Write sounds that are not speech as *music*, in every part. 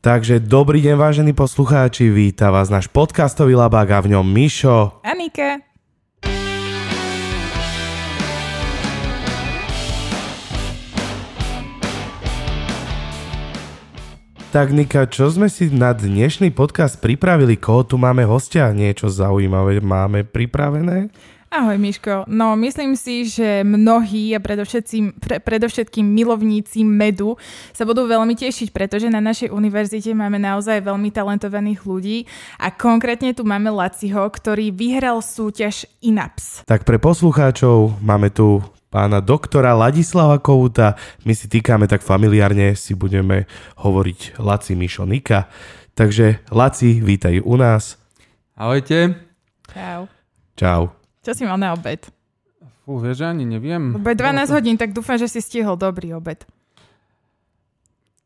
Takže dobrý deň, vážení poslucháči, víta vás náš podcastový labák a v ňom Mišo. Anike. Tak Nika, čo sme si na dnešný podcast pripravili? Koho tu máme hostia? Niečo zaujímavé máme pripravené? Ahoj Miško, no myslím si, že mnohí a predovšetkým, pre, predovšetkým milovníci medu sa budú veľmi tešiť, pretože na našej univerzite máme naozaj veľmi talentovaných ľudí a konkrétne tu máme Laciho, ktorý vyhral súťaž INAPS. Tak pre poslucháčov máme tu pána doktora Ladislava Kouta. My si týkame tak familiárne, si budeme hovoriť Laci Mišo Nika. Takže Laci, vítaj u nás. Ahojte. Čau. Čau. Čo si mal na obed? Fú, vieš, ani neviem. Bude 12 hodín, tak dúfam, že si stihol dobrý obed.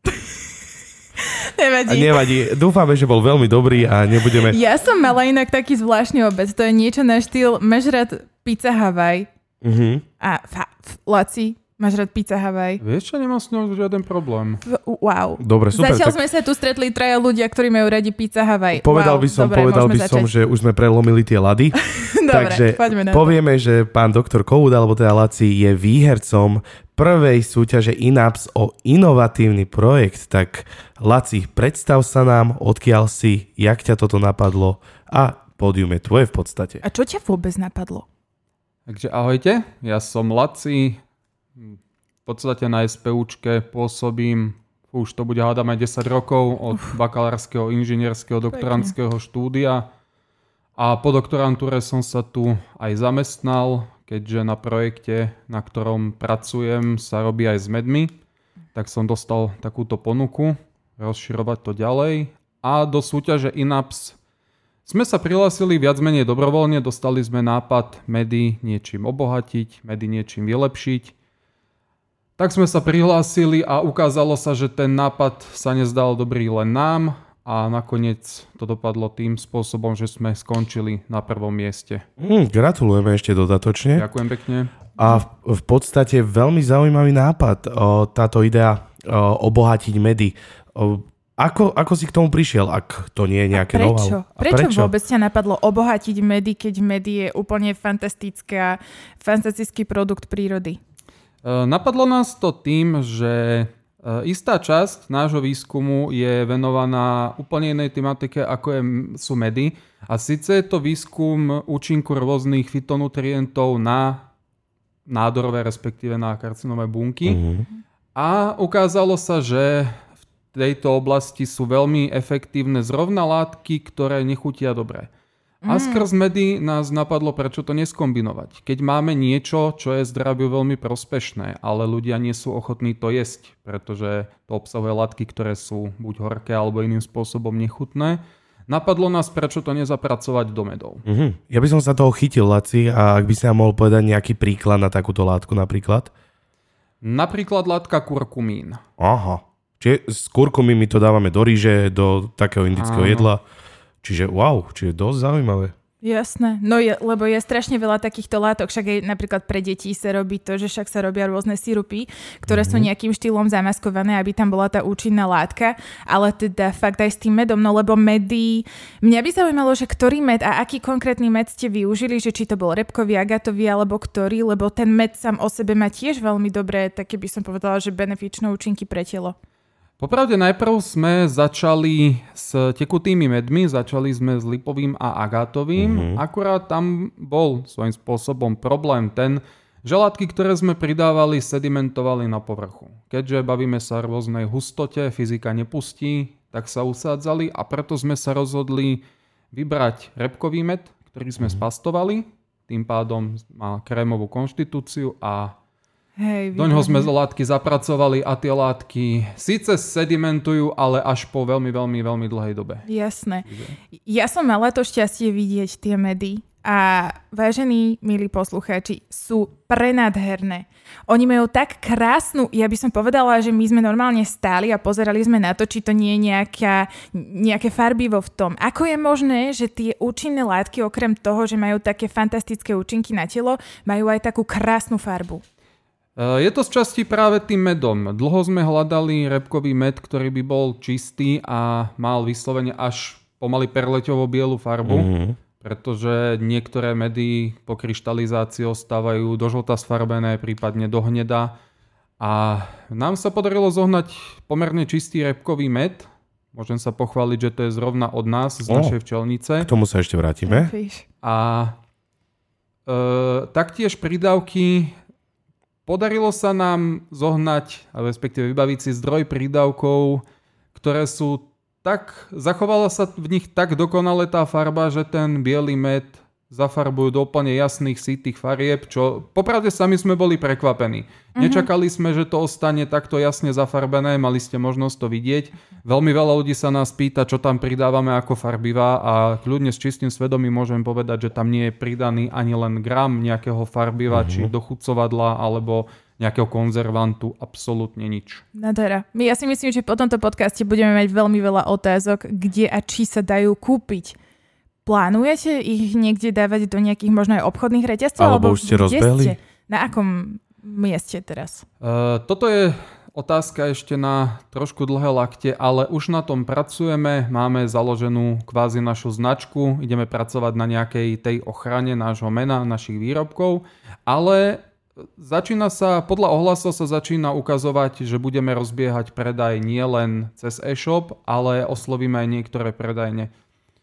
*laughs* nevadí. A nevadí. Dúfame, že bol veľmi dobrý a nebudeme... Ja som mala inak taký zvláštny obed. To je niečo na štýl, rád pizza Hawaii. Uh-huh. A fa, f, Laci, máš rád pizza Hawaii. Vieš čo, nemám s ňou žiaden problém. Wow. Dobre, super. Zatiaľ tak sme sa tu stretli traja ľudia, ktorí majú radi pizza Hawaii. povedal wow, by som, dobre, povedal by som, začať. že už sme prelomili tie lady. *laughs* Dobre, Takže poďme na to. povieme, že pán doktor Koud, alebo teda Laci, je výhercom prvej súťaže INAPS o inovatívny projekt. Tak Laci, predstav sa nám, odkiaľ si, jak ťa toto napadlo a pódium je tvoje v podstate. A čo ťa vôbec napadlo? Takže ahojte, ja som Laci. V podstate na SPUčke pôsobím, už to bude hádam aj 10 rokov, od bakalárskeho, inžinierského, doktorandského štúdia. A po doktorantúre som sa tu aj zamestnal, keďže na projekte, na ktorom pracujem, sa robí aj s medmi, tak som dostal takúto ponuku rozširovať to ďalej. A do súťaže INAPS sme sa prihlásili viac menej dobrovoľne, dostali sme nápad medy niečím obohatiť, medy niečím vylepšiť. Tak sme sa prihlásili a ukázalo sa, že ten nápad sa nezdal dobrý len nám a nakoniec to dopadlo tým spôsobom, že sme skončili na prvom mieste. Hm, gratulujeme ešte dodatočne. Ďakujem pekne. A v, v podstate veľmi zaujímavý nápad, o, táto idea o, obohatiť medy. O, ako, ako si k tomu prišiel, ak to nie je nejaké Prečo? know-how? A Prečo, prečo vôbec ťa napadlo obohatiť medy, keď medy je úplne fantastická, fantastický produkt prírody? E, Napadlo nás to tým, že e, istá časť nášho výskumu je venovaná úplne inej tematike, ako je, sú medy. A síce je to výskum účinku rôznych fitonutrientov na nádorové, respektíve na karcinové bunky. Mhm. A ukázalo sa, že v tejto oblasti sú veľmi efektívne zrovna látky, ktoré nechutia dobre. A skrz medy nás napadlo, prečo to neskombinovať. Keď máme niečo, čo je zdraviu veľmi prospešné, ale ľudia nie sú ochotní to jesť, pretože to obsahuje látky, ktoré sú buď horké alebo iným spôsobom nechutné, napadlo nás, prečo to nezapracovať do medov. Mhm. Ja by som sa toho chytil, Laci, a ak by si nám mohol povedať nejaký príklad na takúto látku napríklad? Napríklad látka kurkumín. Aha. Čiže s kurkumy my to dávame do ríže, do takého indického Áno. jedla. Čiže wow, čiže dosť zaujímavé. Jasné, no je, lebo je strašne veľa takýchto látok, však aj napríklad pre deti sa robí to, že však sa robia rôzne sirupy, ktoré mm-hmm. sú nejakým štýlom zamaskované, aby tam bola tá účinná látka, ale teda fakt aj s tým medom, no lebo medy, mňa by zaujímalo, že ktorý med a aký konkrétny med ste využili, že či to bol repkový, agatový alebo ktorý, lebo ten med sám o sebe má tiež veľmi dobré, také by som povedala, že benefičné účinky pre telo. Popravde najprv sme začali s tekutými medmi, začali sme s lipovým a agátovým, mm-hmm. akurát tam bol svojím spôsobom problém ten, že látky, ktoré sme pridávali, sedimentovali na povrchu. Keďže bavíme sa o rôznej hustote, fyzika nepustí, tak sa usádzali a preto sme sa rozhodli vybrať repkový med, ktorý sme mm-hmm. spastovali, tým pádom má krémovú konštitúciu a Hej, do ňoho sme látky zapracovali a tie látky síce sedimentujú, ale až po veľmi, veľmi, veľmi dlhej dobe. Jasné. Ja som mala to šťastie vidieť tie medy a vážení, milí poslucháči, sú prenádherné. Oni majú tak krásnu, ja by som povedala, že my sme normálne stáli a pozerali sme na to, či to nie je nejaká, nejaké farbivo v tom. Ako je možné, že tie účinné látky, okrem toho, že majú také fantastické účinky na telo, majú aj takú krásnu farbu? Je to z časti práve tým medom. Dlho sme hľadali repkový med, ktorý by bol čistý a mal vyslovene až pomaly perleťovo bielu farbu, mm-hmm. pretože niektoré medy po kryštalizácii ostávajú do žlta sfarbené, prípadne do hneda. A nám sa podarilo zohnať pomerne čistý repkový med. Môžem sa pochváliť, že to je zrovna od nás, z oh, našej včelnice. K tomu sa ešte vrátime. A e, taktiež prídavky Podarilo sa nám zohnať, respektíve vybaviť si zdroj prídavkov, ktoré sú tak, zachovala sa v nich tak dokonale tá farba, že ten biely med zafarbujú do úplne jasných, sítých farieb, čo popravde sami sme boli prekvapení. Uh-huh. Nečakali sme, že to ostane takto jasne zafarbené, mali ste možnosť to vidieť. Veľmi veľa ľudí sa nás pýta, čo tam pridávame ako farbivá a kľudne s čistým svedomím môžem povedať, že tam nie je pridaný ani len gram nejakého farbiva, uh-huh. či dochucovadla alebo nejakého konzervantu, absolútne nič. Nádhera. My ja si myslím, že po tomto podcaste budeme mať veľmi veľa otázok, kde a či sa dajú kúpiť Plánujete ich niekde dávať do nejakých možno aj obchodných reťazcov? Alebo, alebo už ste rozbehli? Ste? Na akom mieste teraz? Uh, toto je otázka ešte na trošku dlhé lakte, ale už na tom pracujeme, máme založenú kvázi našu značku, ideme pracovať na nejakej tej ochrane nášho mena, našich výrobkov, ale začína sa, podľa ohlasov sa začína ukazovať, že budeme rozbiehať predaj nielen cez e-shop, ale oslovíme aj niektoré predajne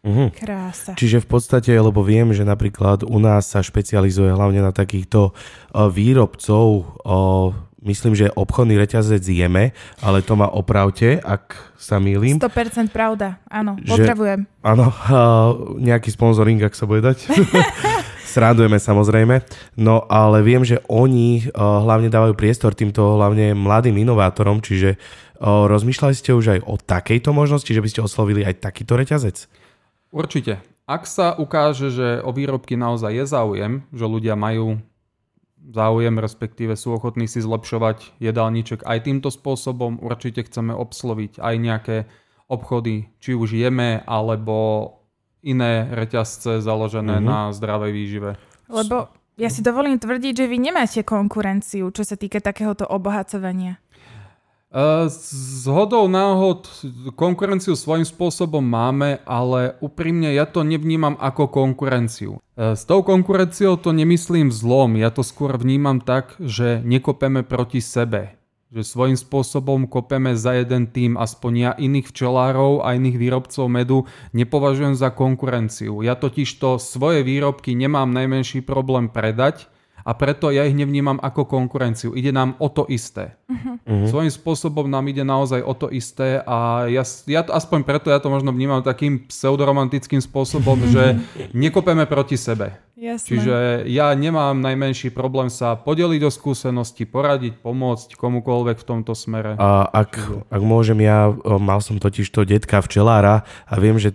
Mhm. Krása. Čiže v podstate, lebo viem, že napríklad u nás sa špecializuje hlavne na takýchto uh, výrobcov, uh, myslím, že obchodný reťazec jeme, ale to ma opravte, ak sa mýlim. 100% pravda, áno, že, pozdravujem. Áno, uh, nejaký sponzoring, ak sa bude dať. *laughs* Srandujeme samozrejme, no ale viem, že oni uh, hlavne dávajú priestor týmto hlavne mladým inovátorom, čiže uh, rozmýšľali ste už aj o takejto možnosti, že by ste oslovili aj takýto reťazec? Určite. Ak sa ukáže, že o výrobky naozaj je záujem, že ľudia majú záujem, respektíve sú ochotní si zlepšovať jedálniček aj týmto spôsobom, určite chceme obsloviť aj nejaké obchody, či už jeme, alebo iné reťazce založené mm-hmm. na zdravej výžive. Lebo ja si dovolím tvrdiť, že vy nemáte konkurenciu, čo sa týka takéhoto obohacovania. Z hodou náhod konkurenciu svojím spôsobom máme, ale úprimne ja to nevnímam ako konkurenciu. S tou konkurenciou to nemyslím zlom, ja to skôr vnímam tak, že nekopeme proti sebe. Že svojím spôsobom kopeme za jeden tým, aspoň ja iných včelárov a iných výrobcov medu nepovažujem za konkurenciu. Ja totiž to svoje výrobky nemám najmenší problém predať, a preto ja ich nevnímam ako konkurenciu. Ide nám o to isté. Uh-huh. Svojím spôsobom nám ide naozaj o to isté a ja, ja to, aspoň preto ja to možno vnímam takým pseudoromantickým spôsobom, *laughs* že nekopeme proti sebe. Jasné. Čiže ja nemám najmenší problém sa podeliť o skúsenosti, poradiť, pomôcť komukoľvek v tomto smere. A ak, ak môžem, ja mal som totiž to detka včelára a viem, že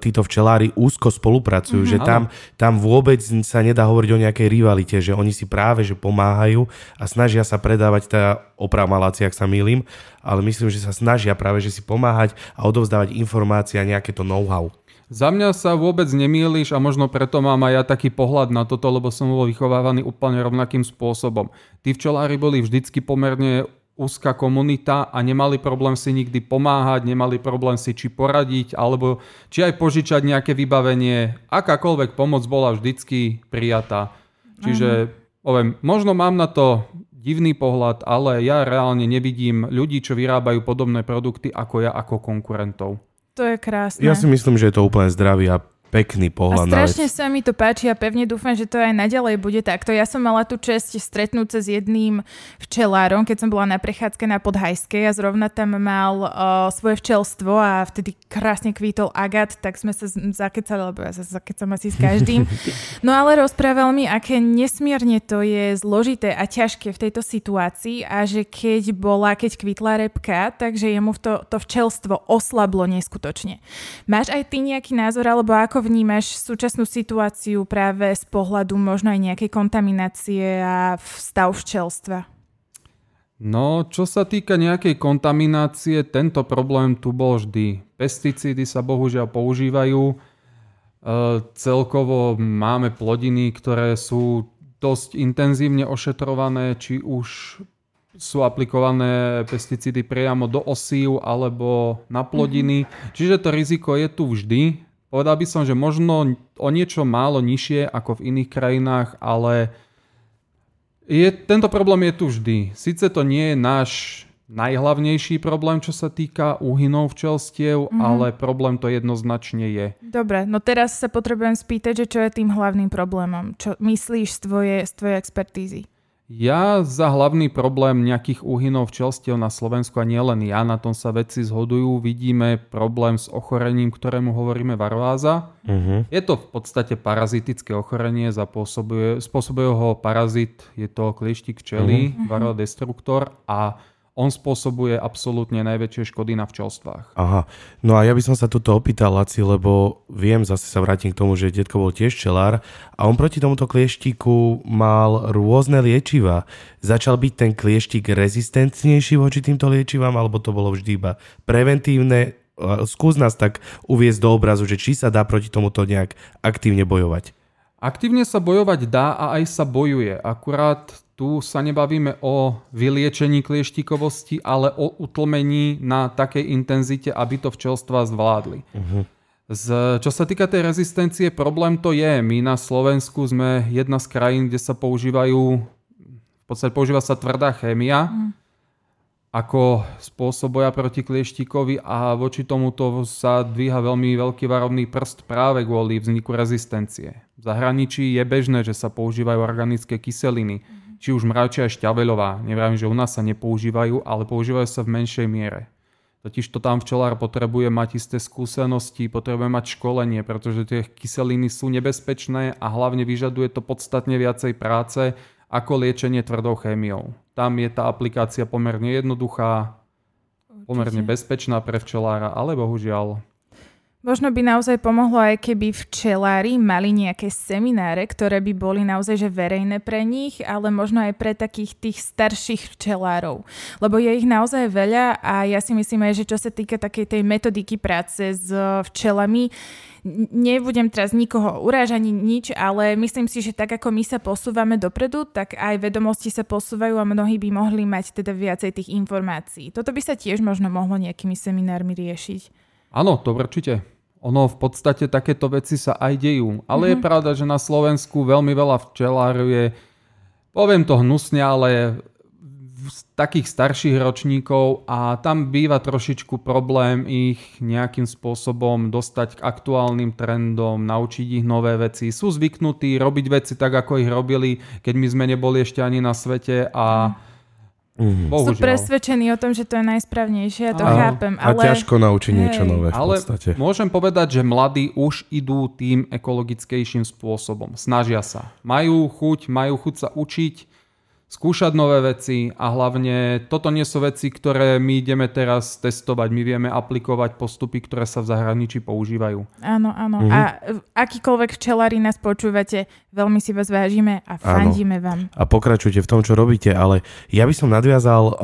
títo včelári úzko spolupracujú, mm-hmm, že tam, tam vôbec sa nedá hovoriť o nejakej rivalite, že oni si práve že pomáhajú a snažia sa predávať, teda oprav maláci, ak sa milím, ale myslím, že sa snažia práve že si pomáhať a odovzdávať informácie a nejaké to know-how. Za mňa sa vôbec nemýliš a možno preto mám aj ja taký pohľad na toto, lebo som bol vychovávaný úplne rovnakým spôsobom. Tí včelári boli vždycky pomerne úzka komunita a nemali problém si nikdy pomáhať, nemali problém si či poradiť, alebo či aj požičať nejaké vybavenie. Akákoľvek pomoc bola vždycky prijatá. Čiže, poviem, možno mám na to divný pohľad, ale ja reálne nevidím ľudí, čo vyrábajú podobné produkty ako ja, ako konkurentov. To je krásne. Ja si myslím, že je to úplne zdravý a pekný pohľad a strašne sa mi to páči a pevne dúfam, že to aj naďalej bude takto. Ja som mala tú čest stretnúť sa s jedným včelárom, keď som bola na prechádzke na Podhajskej a zrovna tam mal uh, svoje včelstvo a vtedy krásne kvítol agat, tak sme sa zakecali, lebo ja sa zakecam asi s každým. *laughs* No ale rozprával mi, aké nesmierne to je zložité a ťažké v tejto situácii a že keď bola, keď kvítla repka, takže jemu to, to včelstvo oslablo neskutočne. Máš aj ty nejaký názor, alebo ako vnímaš súčasnú situáciu práve z pohľadu možno aj nejakej kontaminácie a stav včelstva? No, čo sa týka nejakej kontaminácie, tento problém tu bol vždy. Pesticídy sa bohužiaľ používajú. E, celkovo máme plodiny, ktoré sú dosť intenzívne ošetrované, či už sú aplikované pesticídy priamo do osív alebo na plodiny. Mm-hmm. Čiže to riziko je tu vždy. Povedal by som, že možno o niečo málo nižšie ako v iných krajinách, ale je, tento problém je tu vždy. Sice to nie je náš najhlavnejší problém, čo sa týka úhynov včelstiev, mm-hmm. ale problém to jednoznačne je. Dobre, no teraz sa potrebujem spýtať, že čo je tým hlavným problémom? Čo myslíš z tvojej, z tvojej expertízy? Ja za hlavný problém nejakých úhynov včelstiev na Slovensku a nielen ja, na tom sa vedci zhodujú, vidíme problém s ochorením, ktorému hovoríme varváza. Uh-huh. Je to v podstate parazitické ochorenie, zapôsobuje, spôsobuje ho parazit, je to klieštik včely, uh-huh. varroa destruktor a on spôsobuje absolútne najväčšie škody na včelstvách. Aha, no a ja by som sa tuto opýtal, Laci, lebo viem, zase sa vrátim k tomu, že detko bol tiež čelár a on proti tomuto klieštiku mal rôzne liečiva. Začal byť ten klieštik rezistentnejší voči týmto liečivám, alebo to bolo vždy iba preventívne? Skús nás tak uviezť do obrazu, že či sa dá proti tomuto nejak aktívne bojovať. Aktívne sa bojovať dá a aj sa bojuje. Akurát tu sa nebavíme o vyliečení klieštikovosti, ale o utlmení na takej intenzite, aby to včelstva zvládli. Uh-huh. Z, čo sa týka tej rezistencie, problém to je. My na Slovensku sme jedna z krajín, kde sa používajú, v podstate používa sa tvrdá chémia uh-huh. ako spôsob boja proti klieštikovi a voči tomuto sa dvíha veľmi veľký varovný prst práve kvôli vzniku rezistencie. V zahraničí je bežné, že sa používajú organické kyseliny. Uh-huh či už mravčia šťaveľová. Neviem, že u nás sa nepoužívajú, ale používajú sa v menšej miere. Totiž to tam včelár potrebuje mať isté skúsenosti, potrebuje mať školenie, pretože tie kyseliny sú nebezpečné a hlavne vyžaduje to podstatne viacej práce ako liečenie tvrdou chémiou. Tam je tá aplikácia pomerne jednoduchá, pomerne bezpečná pre včelára, ale bohužiaľ Možno by naozaj pomohlo aj keby včelári mali nejaké semináre, ktoré by boli naozaj že verejné pre nich, ale možno aj pre takých tých starších včelárov. Lebo je ich naozaj veľa a ja si myslím aj, že čo sa týka takej tej metodiky práce s včelami, nebudem teraz nikoho urážať ani nič, ale myslím si, že tak ako my sa posúvame dopredu, tak aj vedomosti sa posúvajú a mnohí by mohli mať teda viacej tých informácií. Toto by sa tiež možno mohlo nejakými seminármi riešiť. Áno, to určite. Ono v podstate takéto veci sa aj dejú. Ale mm-hmm. je mhm. pravda, že na Slovensku veľmi veľa včelárov je, poviem to hnusne, ale z takých starších ročníkov a tam býva trošičku problém ich nejakým spôsobom dostať k aktuálnym trendom, naučiť ich nové veci. Sú zvyknutí robiť veci tak, ako ich robili, keď my sme neboli ešte ani na svete a mm Mm. Sú presvedčení o tom, že to je najsprávnejšie, ja to a, chápem. Ale... A ťažko naučiť niečo nové v ale podstate. môžem povedať, že mladí už idú tým ekologickejším spôsobom. Snažia sa. Majú chuť, majú chuť sa učiť skúšať nové veci a hlavne toto nie sú veci, ktoré my ideme teraz testovať. My vieme aplikovať postupy, ktoré sa v zahraničí používajú. Áno, áno. Mhm. A akýkoľvek včelári nás počúvate, veľmi si vás vážime a fandíme áno. vám. A pokračujte v tom, čo robíte, ale ja by som nadviazal, o,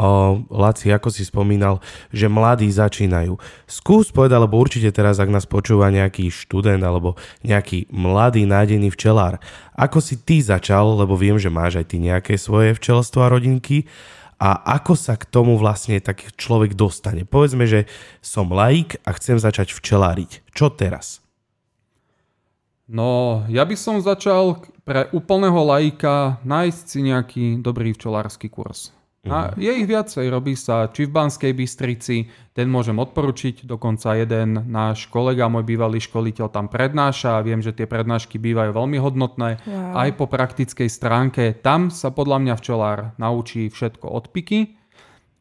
Laci, ako si spomínal, že mladí začínajú. Skús povedať, lebo určite teraz, ak nás počúva nejaký študent alebo nejaký mladý nádený včelár, ako si ty začal, lebo viem, že máš aj ty nejaké svoje včelstvo a rodinky, a ako sa k tomu vlastne taký človek dostane. Povedzme, že som laik a chcem začať včeláriť. Čo teraz? No, ja by som začal pre úplného laika nájsť si nejaký dobrý včelársky kurz. A mhm. je ich viacej, robí sa či v Banskej Bystrici, ten môžem odporučiť, dokonca jeden náš kolega, môj bývalý školiteľ tam prednáša a viem, že tie prednášky bývajú veľmi hodnotné. Wow. Aj po praktickej stránke, tam sa podľa mňa včelár naučí všetko od piky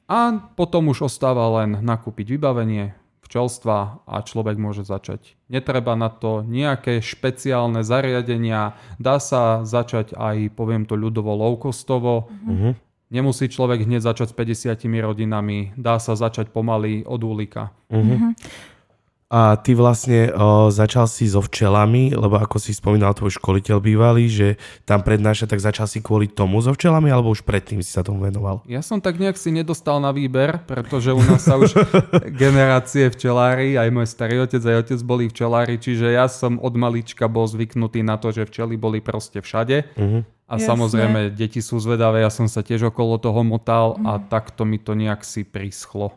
a potom už ostáva len nakúpiť vybavenie, včelstva a človek môže začať. Netreba na to nejaké špeciálne zariadenia, dá sa začať aj, poviem to ľudovo, low-costovo. Mm-hmm Nemusí človek hneď začať s 50 rodinami, dá sa začať pomaly od úlika. Uh-huh. A ty vlastne o, začal si so včelami, lebo ako si spomínal tvoj školiteľ bývalý, že tam prednáša, tak začal si kvôli tomu so včelami, alebo už predtým si sa tomu venoval? Ja som tak nejak si nedostal na výber, pretože u nás sa už *laughs* generácie včelári, aj môj starý otec, aj otec boli včelári, čiže ja som od malička bol zvyknutý na to, že včely boli proste všade. Uh-huh A Jasné. samozrejme, deti sú zvedavé, ja som sa tiež okolo toho motal a Mhm. takto mi to nejak si prischlo.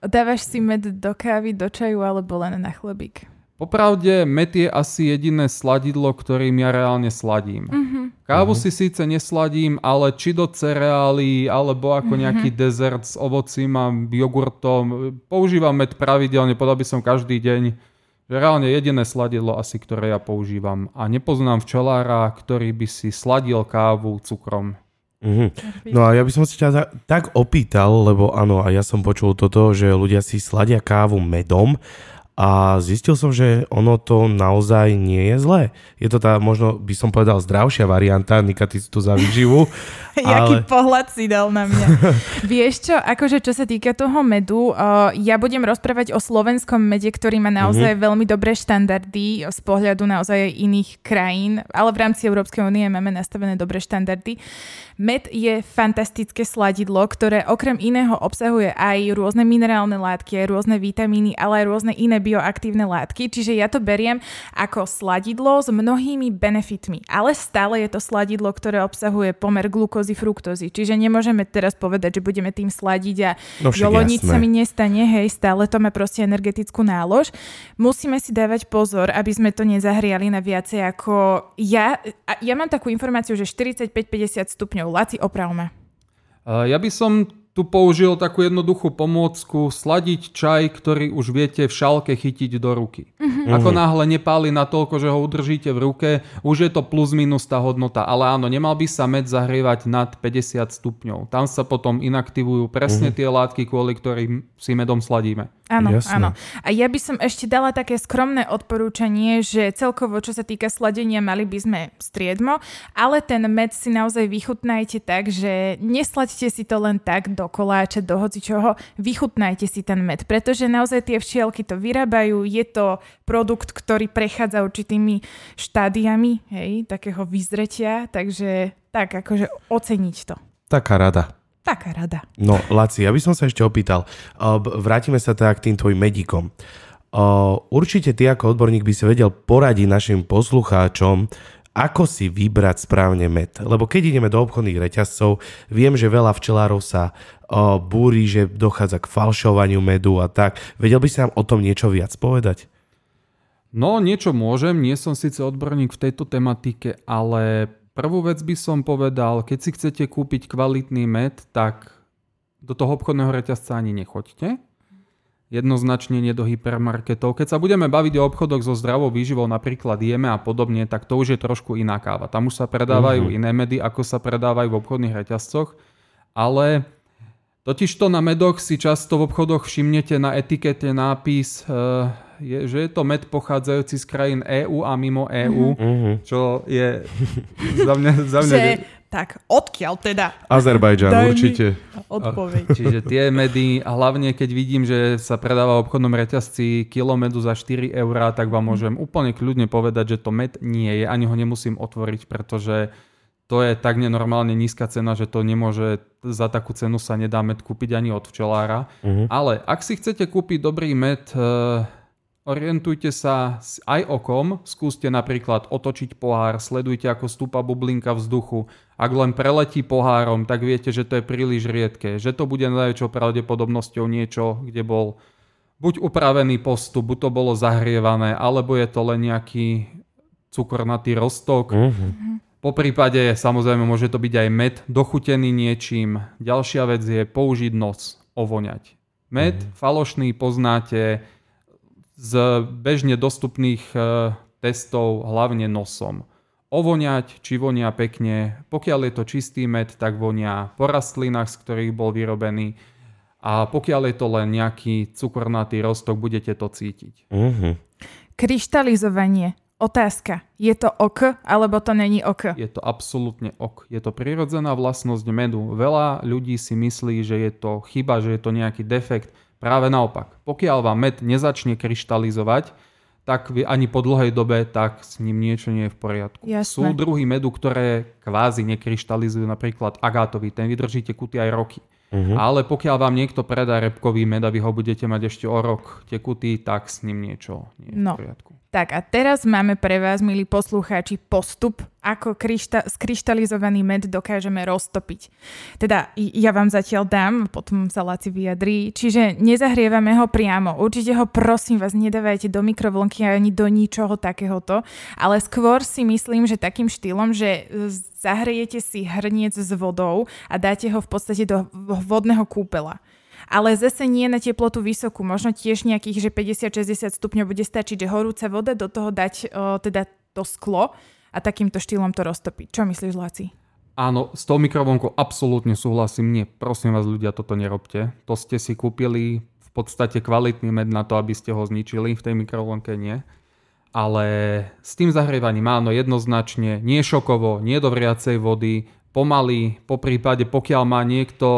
Dávaš si med do kávy, do čaju alebo len na chlebík? Popravde, met je asi jediné sladidlo, ktorým ja reálne sladím. Mhm. Kávu si síce nesladím, ale či do cereálií, alebo ako nejaký dezert s ovocím a jogurtom. Používam med pravidelne, podal by som každý deň. Že reálne jediné sladidlo asi, ktoré ja používam. A nepoznám včelára, ktorý by si sladil kávu cukrom. Mhm. No a ja by som sa ťa tak opýtal, lebo áno, a ja som počul toto, že ľudia si sladia kávu medom a zistil som, že ono to naozaj nie je zlé. Je to tá, možno by som povedal, zdravšia varianta, Nika, ty si tu za výživu. *laughs* Jaký ale- pohľad si dal na mňa. *laughs* Vieš čo, akože čo sa týka toho medu, uh, ja budem rozprávať o slovenskom mede, ktorý má naozaj mm-hmm. veľmi dobré štandardy z pohľadu naozaj aj iných krajín, ale v rámci Európskej únie máme nastavené dobré štandardy. Med je fantastické sladidlo, ktoré okrem iného obsahuje aj rôzne minerálne látky, aj rôzne vitamíny, ale aj rôzne iné bioaktívne látky, čiže ja to beriem ako sladidlo s mnohými benefitmi, ale stále je to sladidlo, ktoré obsahuje pomer glukózy, fruktózy, čiže nemôžeme teraz povedať, že budeme tým sladiť a No však jolo nič jasné. sa mi nestane, hej, stále to má proste energetickú nálož. Musíme si dávať pozor, aby sme to nezahriali na viacej ako ja. a Ja mám takú informáciu, že 45-50 stupňov. Laci, oprav ma. Uh, Ja by som tu použil takú jednoduchú pomôcku sladiť čaj, ktorý už viete v šálke chytiť do ruky. Mhm. Ako náhle nepáli natoľko, že ho udržíte v ruke, už je to plus minus tá hodnota. Ale áno, nemal by sa med zahrievať nad 50 stupňov. Tam sa potom inaktivujú presne tie látky, kvôli ktorým si medom sladíme. Áno, Jasné. áno. A ja by som ešte dala také skromné odporúčanie, že celkovo, čo sa týka sladenia, mali by sme striedmo, ale ten med si naozaj vychutnajte tak, že neslaďte si to len tak do koláča, do hocičoho, vychutnajte si ten med, pretože naozaj tie včielky to vyrábajú, je to produkt, ktorý prechádza určitými štádiami, hej, takého vyzretia, takže tak, akože oceniť to. Taká rada. Taká rada. No, Laci, ja by som sa ešte opýtal. B- vrátime sa teda k tým tvojim medikom. Uh, určite ty ako odborník by si vedel poradiť našim poslucháčom, ako si vybrať správne med. Lebo keď ideme do obchodných reťazcov, viem, že veľa včelárov sa uh, búri, že dochádza k falšovaniu medu a tak. Vedel by si nám o tom niečo viac povedať? No, niečo môžem, nie som síce odborník v tejto tematike, ale prvú vec by som povedal, keď si chcete kúpiť kvalitný med, tak do toho obchodného reťazca ani nechoďte. Jednoznačne nie do hypermarketov. Keď sa budeme baviť o obchodoch so zdravou výživou, napríklad jeme a podobne, tak to už je trošku iná káva. Tam už sa predávajú mm-hmm. iné medy, ako sa predávajú v obchodných reťazcoch, ale Totižto na medoch si často v obchodoch všimnete na etikete nápis, eh, je, že je to med pochádzajúci z krajín EÚ a mimo EÚ, Mhm. čo je za mňa... Za mňa Že, tak, odkiaľ teda? Azerbajdžan, určite. Odpoveď. Čiže tie medy, hlavne keď vidím, že sa predáva v obchodnom reťazci kilo medu za 4 eurá, tak vám môžem úplne kľudne povedať, že to med nie je, ani ho nemusím otvoriť, pretože to je tak nenormálne nízka cena, že to nemôže, za takú cenu sa nedá med kúpiť ani od včelára. Mhm. Ale ak si chcete kúpiť dobrý med, eh, orientujte sa aj okom, skúste napríklad otočiť pohár, sledujte ako stúpa bublinka vzduchu. Ak len preletí pohárom, tak viete, že to je príliš riedke, že to bude najväčšou pravdepodobnosťou niečo, kde bol buď upravený postup, buď to bolo zahrievané, alebo je to len nejaký cukornatý rostok. Mhm. Po prípade samozrejme môže to byť aj med dochutený niečím. Ďalšia vec je použiť nos, ovoňať. Med falošný poznáte z bežne dostupných e, testov hlavne nosom. Ovoňať, či vonia pekne. Pokiaľ je to čistý med, tak vonia po rastlinách, z ktorých bol vyrobený. A pokiaľ je to len nejaký cukornatý rostok, budete to cítiť. Mhm. Kryštalizovanie. Otázka. Je to ok, alebo to není ok? Je to absolútne ok. Je to prirodzená vlastnosť medu. Veľa ľudí si myslí, že je to chyba, že je to nejaký defekt. Práve naopak. Pokiaľ vám med nezačne kryštalizovať, tak vy ani po dlhej dobe, tak s ním niečo nie je v poriadku. Jasné. Sú druhy medu, ktoré kvázi nekryštalizujú, napríklad agátový, ten vydržíte kuty aj roky. Mhm. Ale pokiaľ vám niekto predá repkový med a vy ho budete mať ešte o rok tekutý, tak s ním niečo nie je No. v poriadku. Tak a teraz máme pre vás, milí poslucháči, postup, ako kryšta- skryštalizovaný med dokážeme roztopiť. Teda ja vám zatiaľ dám, potom sa Laci vyjadrí, čiže nezahrievame ho priamo. Určite ho prosím vás nedávajte do mikrovlnky ani do ničoho takéhoto, ale skôr si myslím, že takým štýlom, že zahrejete si hrniec s vodou a dáte ho v podstate do vodného kúpela ale zase nie na teplotu vysokú, možno tiež nejakých, že 50-60 stupňov bude stačiť, že horúca voda do toho dať o, teda to sklo a takýmto štýlom to roztopiť. Čo myslíš, Laci? Áno, s tou mikrovlnkou absolútne súhlasím. Nie, prosím vás ľudia, toto nerobte. To ste si kúpili v podstate kvalitný med na to, aby ste ho zničili, v tej mikrovlnke nie. Ale s tým zahrievaním áno, jednoznačne, nie šokovo, nie do vriacej vody, pomaly, po prípade, pokiaľ má niekto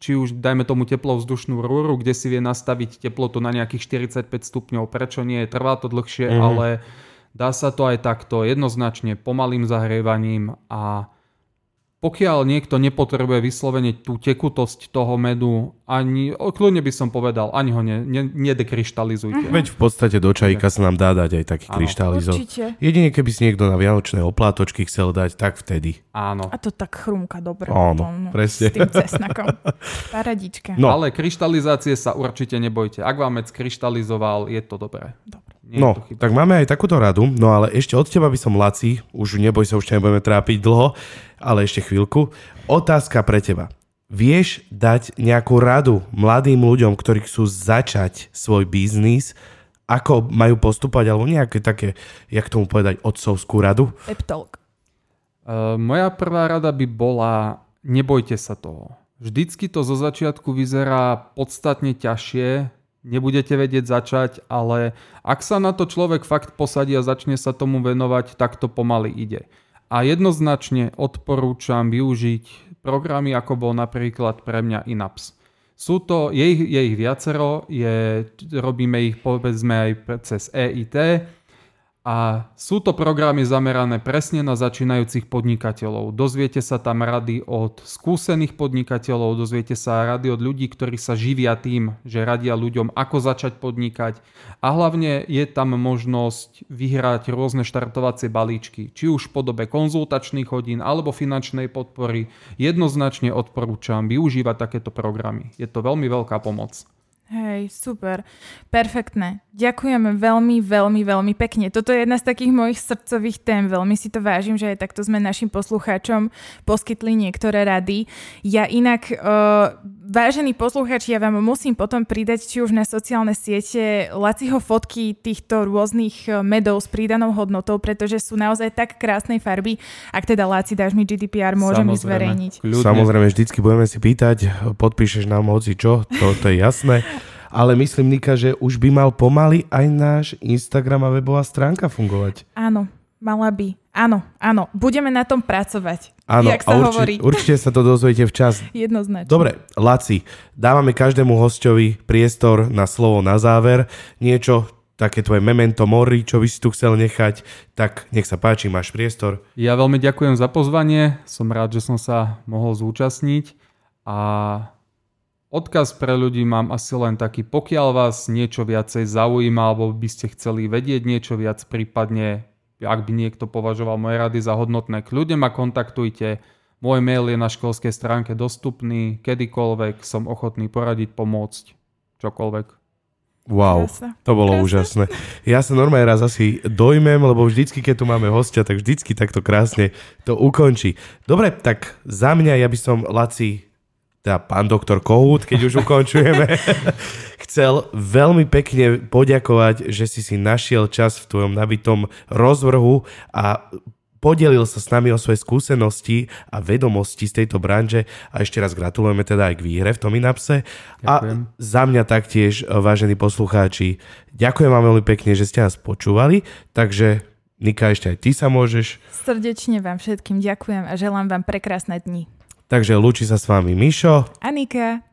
či už dajme tomu vzdušnú rúru, kde si vie nastaviť teplotu na nejakých 45 stupňov. Prečo nie? Trvá to dlhšie, mm. ale dá sa to aj takto jednoznačne pomalým zahrievaním a pokiaľ niekto nepotrebuje vyslovene tú tekutosť toho medu, ani, kľudne by som povedal, ani ho ne, ne, nedekryštalizujte. Veď v podstate do čajíka sa nám dá dať aj taký kryštalizov. Jedine keby si niekto na vianočné oplátočky chcel dať, tak vtedy. Áno. A to tak chrumka dobre. Áno, no, presne. S tým cesnakom. *laughs* Paradička. No. Ale kryštalizácie sa určite nebojte. Ak vám med kryštalizoval, je to dobré. Dobre. Nie no, tak máme aj takúto radu, no ale ešte od teba by som, Laci, už neboj sa, už ťa nebudeme trápiť dlho, ale ešte chvíľku. Otázka pre teba. Vieš dať nejakú radu mladým ľuďom, ktorí chcú začať svoj biznis, ako majú postúpať, alebo nejaké také, jak tomu povedať, otcovskú radu? Pep talk. Uh, moja prvá rada by bola, nebojte sa toho. Vždycky to zo začiatku vyzerá podstatne ťažšie, nebudete vedieť začať, ale ak sa na to človek fakt posadí a začne sa tomu venovať, tak to pomaly ide. A jednoznačne odporúčam využiť programy, ako bol napríklad pre mňa Inaps. Sú to, je ich, je ich viacero, je, robíme ich povedzme aj cez EIT, a sú to programy zamerané presne na začínajúcich podnikateľov. Dozviete sa tam rady od skúsených podnikateľov, dozviete sa rady od ľudí, ktorí sa živia tým, že radia ľuďom, ako začať podnikať. A hlavne je tam možnosť vyhrať rôzne štartovacie balíčky, či už v podobe konzultačných hodín alebo finančnej podpory. Jednoznačne odporúčam využívať takéto programy. Je to veľmi veľká pomoc. Hej, super. Perfektné. Ďakujeme veľmi, veľmi, veľmi pekne. Toto je jedna z takých mojich srdcových tém. Veľmi si to vážim, že aj takto sme našim poslucháčom poskytli niektoré rady. Ja inak, uh, vážení poslucháči, ja vám musím potom pridať, či už na sociálne siete, Laciho fotky týchto rôznych e, medov s prídanou hodnotou, pretože sú naozaj tak krásnej farby. Ak teda Laci dáš mi GDPR, môžem ich zverejniť. Kľudne. Samozrejme, vždycky budeme si pýtať, podpíšeš nám hoci čo, to, to je jasné *laughs* ale myslím, Nika, že už by mal pomaly aj náš Instagram a webová stránka fungovať. Áno, mala by. Áno, áno, budeme na tom pracovať. Áno, jak sa a urči, hovorí. určite sa to dozviete včas. *laughs* Jednoznačne. Dobre, Laci, dávame každému hostovi priestor na slovo na záver. Niečo, také tvoje memento mori, čo by si tu chcel nechať, tak nech sa páči, máš priestor. Ja veľmi ďakujem za pozvanie, som rád, že som sa mohol zúčastniť a Odkaz pre ľudí mám asi len taký, pokiaľ vás niečo viacej zaujíma, alebo by ste chceli vedieť niečo viac, prípadne ak by niekto považoval moje rady za hodnotné, kľudne ma kontaktujte. Môj mail je na školskej stránke dostupný, kedykoľvek som ochotný poradiť, pomôcť, čokoľvek. Wow, to bolo Krásne. úžasné. Ja sa normálne raz asi dojmem, lebo vždycky, keď tu máme hostia, tak vždycky takto krásne to ukončí. Dobre, tak za mňa ja by som Laci teda pán doktor Kohút, keď už ukončujeme, *laughs* chcel veľmi pekne poďakovať, že si si našiel čas v tvojom nabitom rozvrhu a podelil sa s nami o svoje skúsenosti a vedomosti z tejto branže a ešte raz gratulujeme teda aj k výhre v tom Inapse. A za mňa taktiež, vážení poslucháči, ďakujem vám veľmi pekne, že ste nás počúvali, takže Nika, ešte aj ty sa môžeš. Srdečne vám všetkým ďakujem a želám vám prekrásne dni. Takže lúči sa s vami Mišo. Anika.